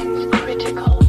Critical.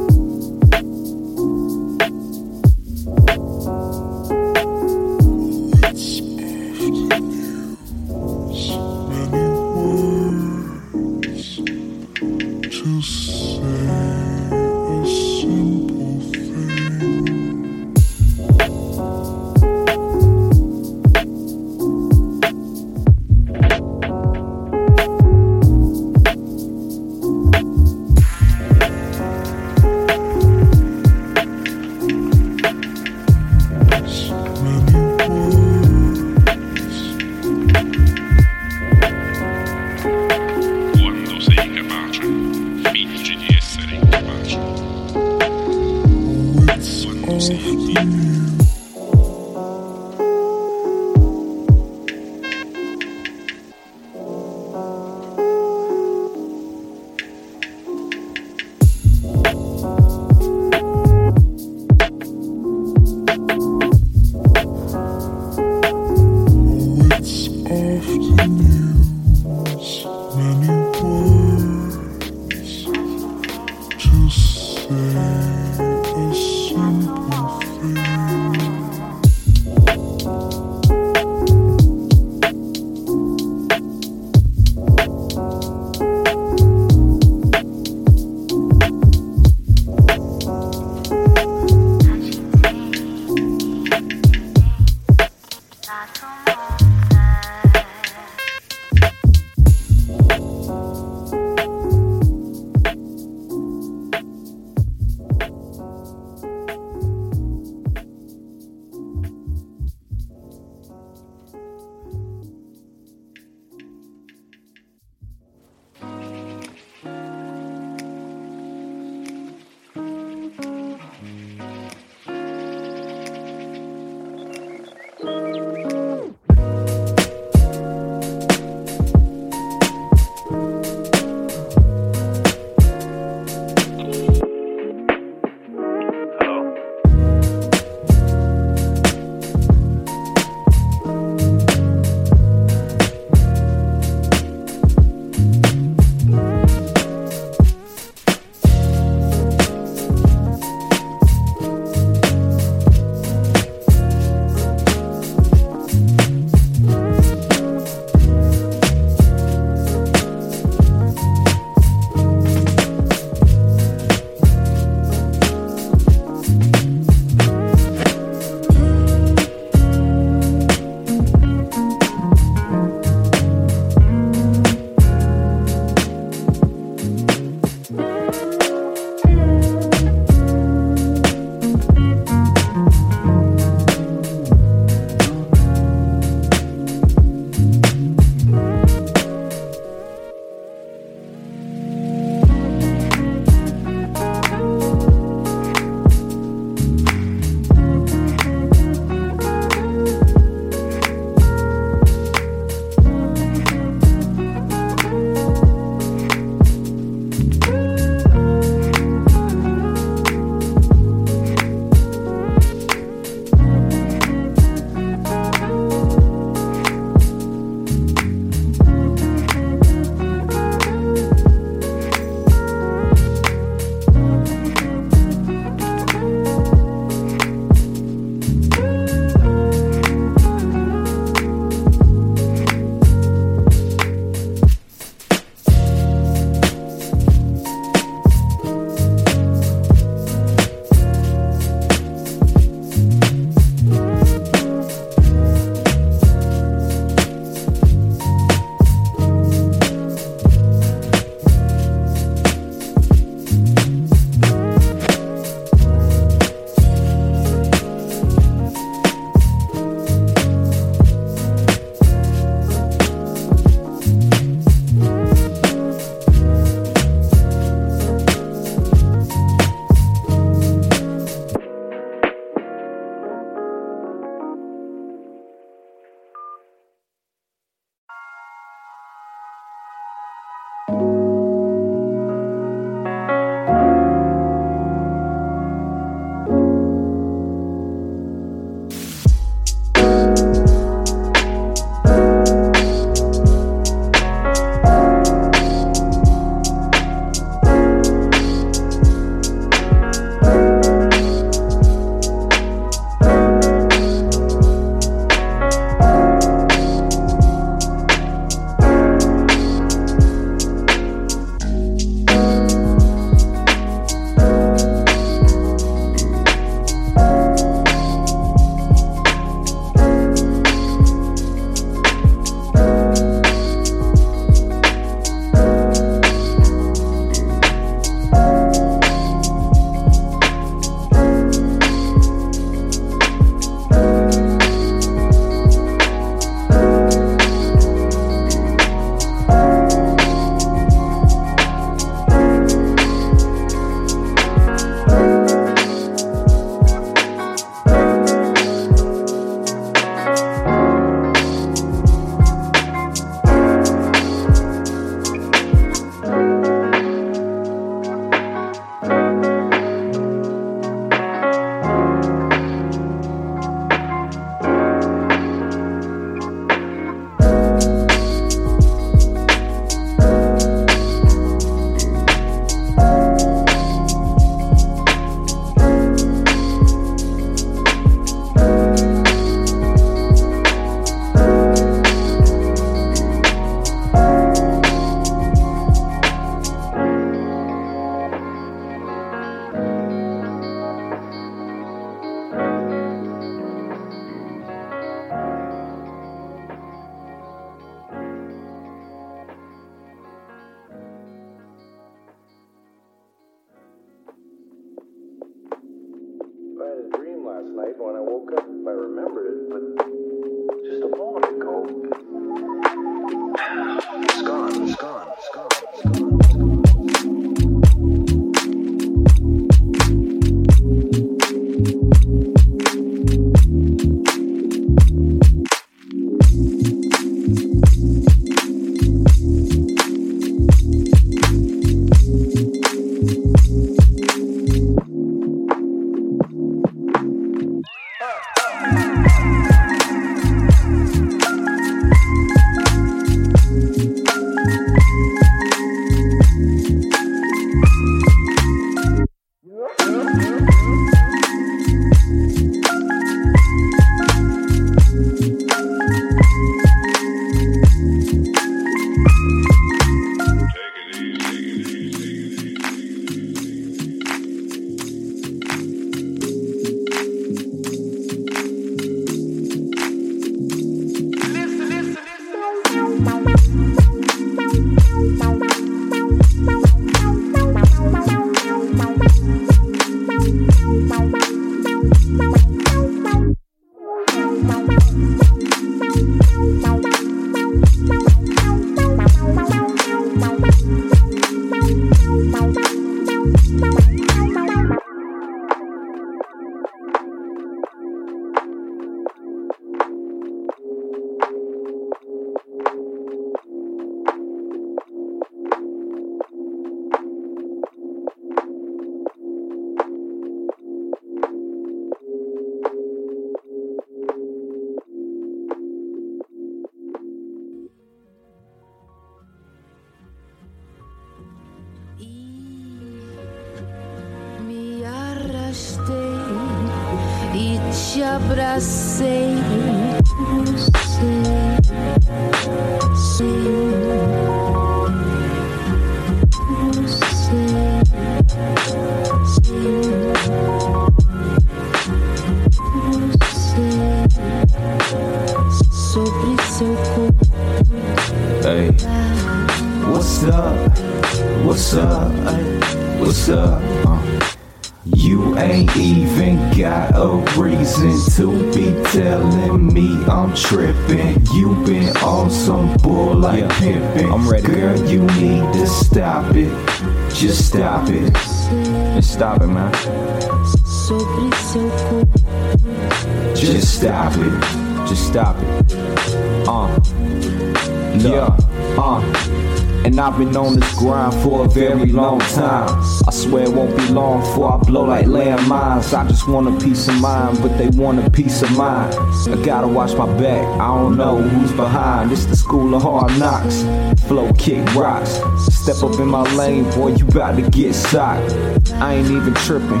I've been on this grind for a very long time. I swear it won't be long before I blow like landmines. I just want a peace of mind, but they want a peace of mind. I gotta watch my back. I don't know who's behind. It's the school of hard knocks. Flow kick rocks. Step up in my lane, boy, you about to get socked. I ain't even tripping.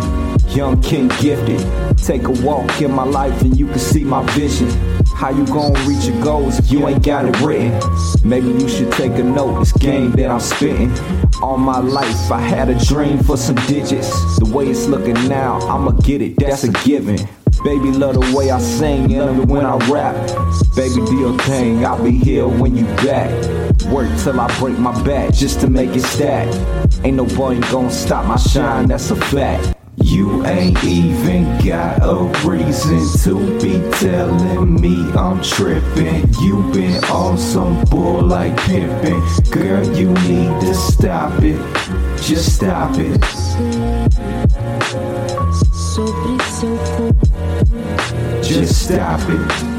Young king gifted. Take a walk in my life and you can see my vision. How you gon' reach your goals if you ain't got it written? Maybe you should take a note, this game that I'm spitting. All my life, I had a dream for some digits. The way it's looking now, I'ma get it, that's a given. Baby, love the way I sing and when I rap. Baby, do your thing, I'll be here when you back. Work till I break my back just to make it stack. Ain't nobody gon' stop my shine, that's a fact. You ain't even got a reason to be telling me I'm tripping. You been on some bull like pimping. Girl, you need to stop it. Just stop it. Sobre seu corpo. Just stop it.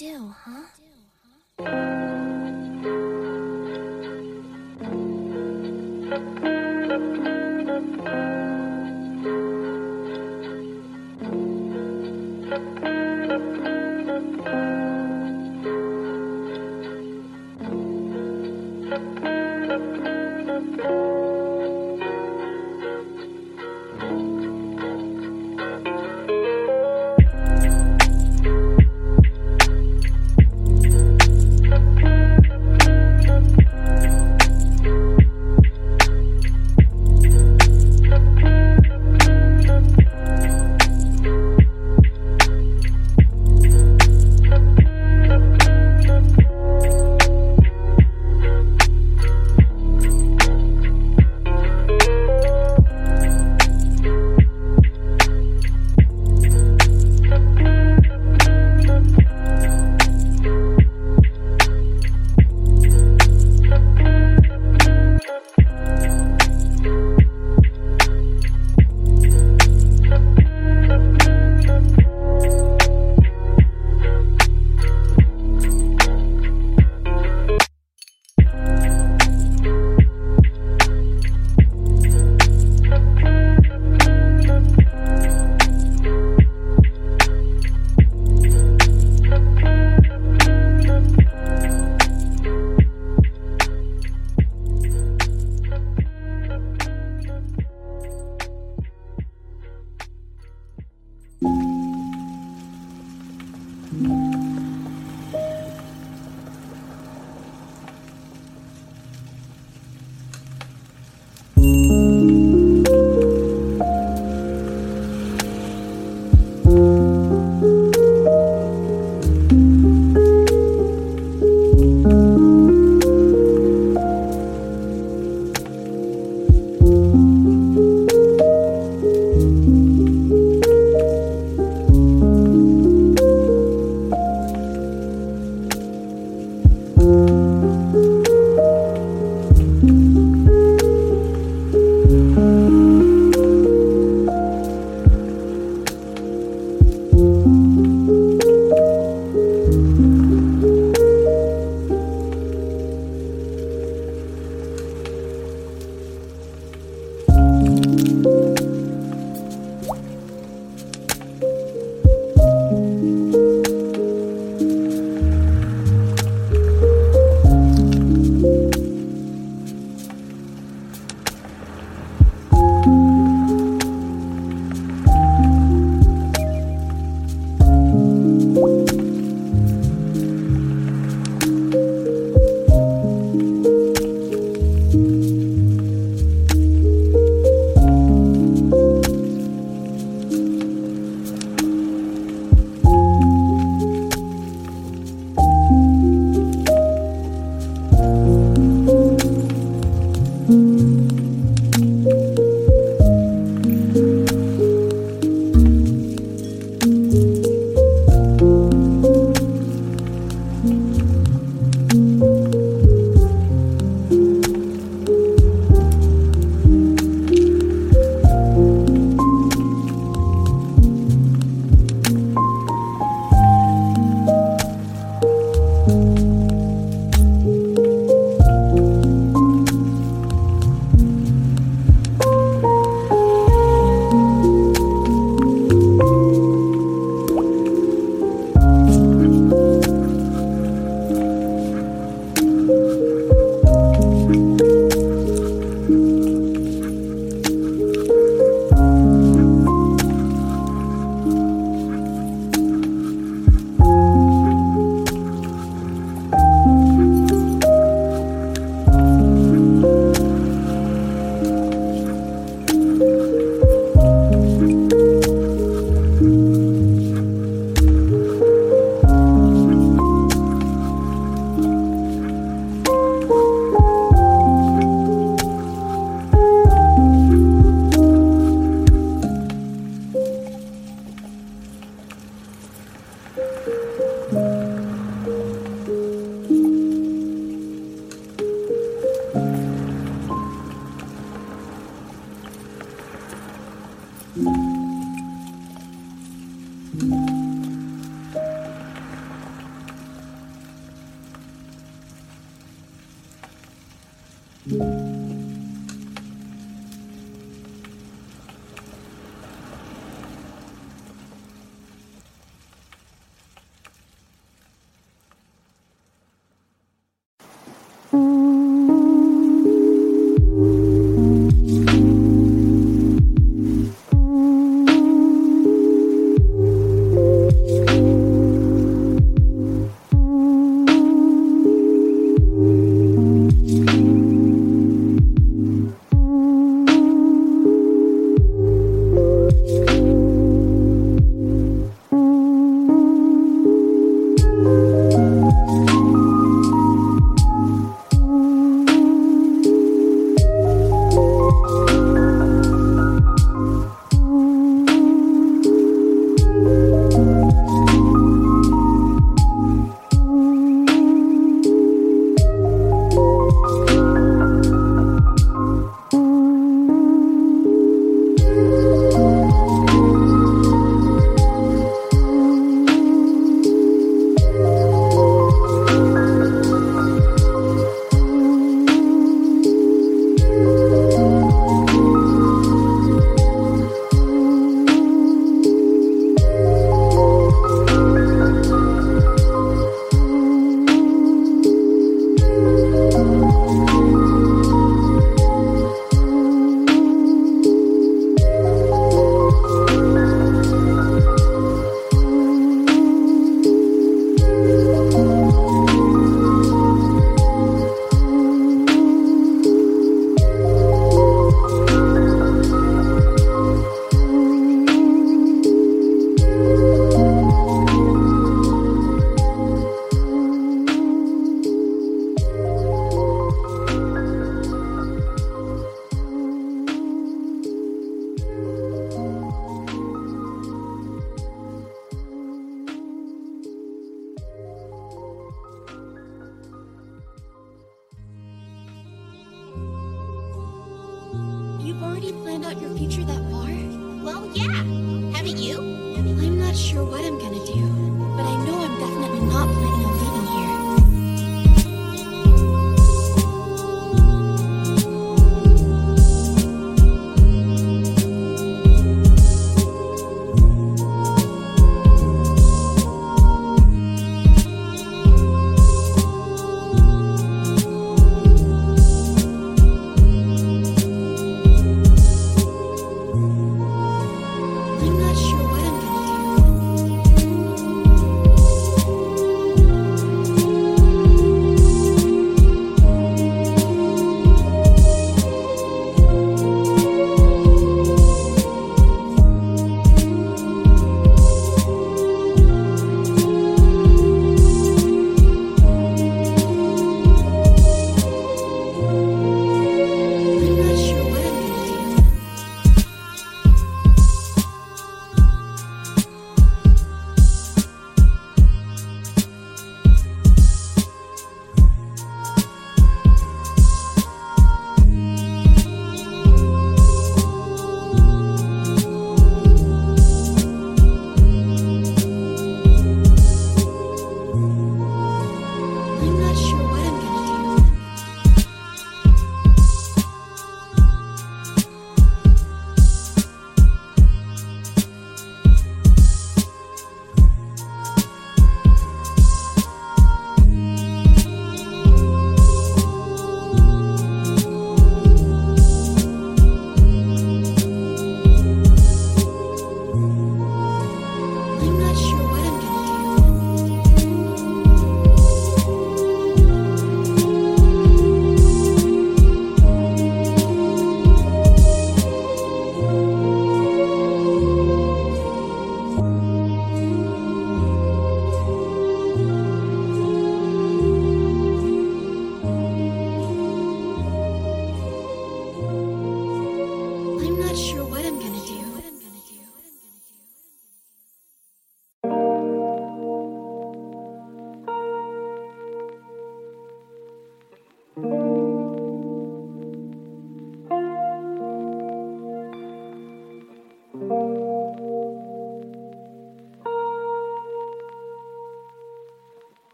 Do, huh?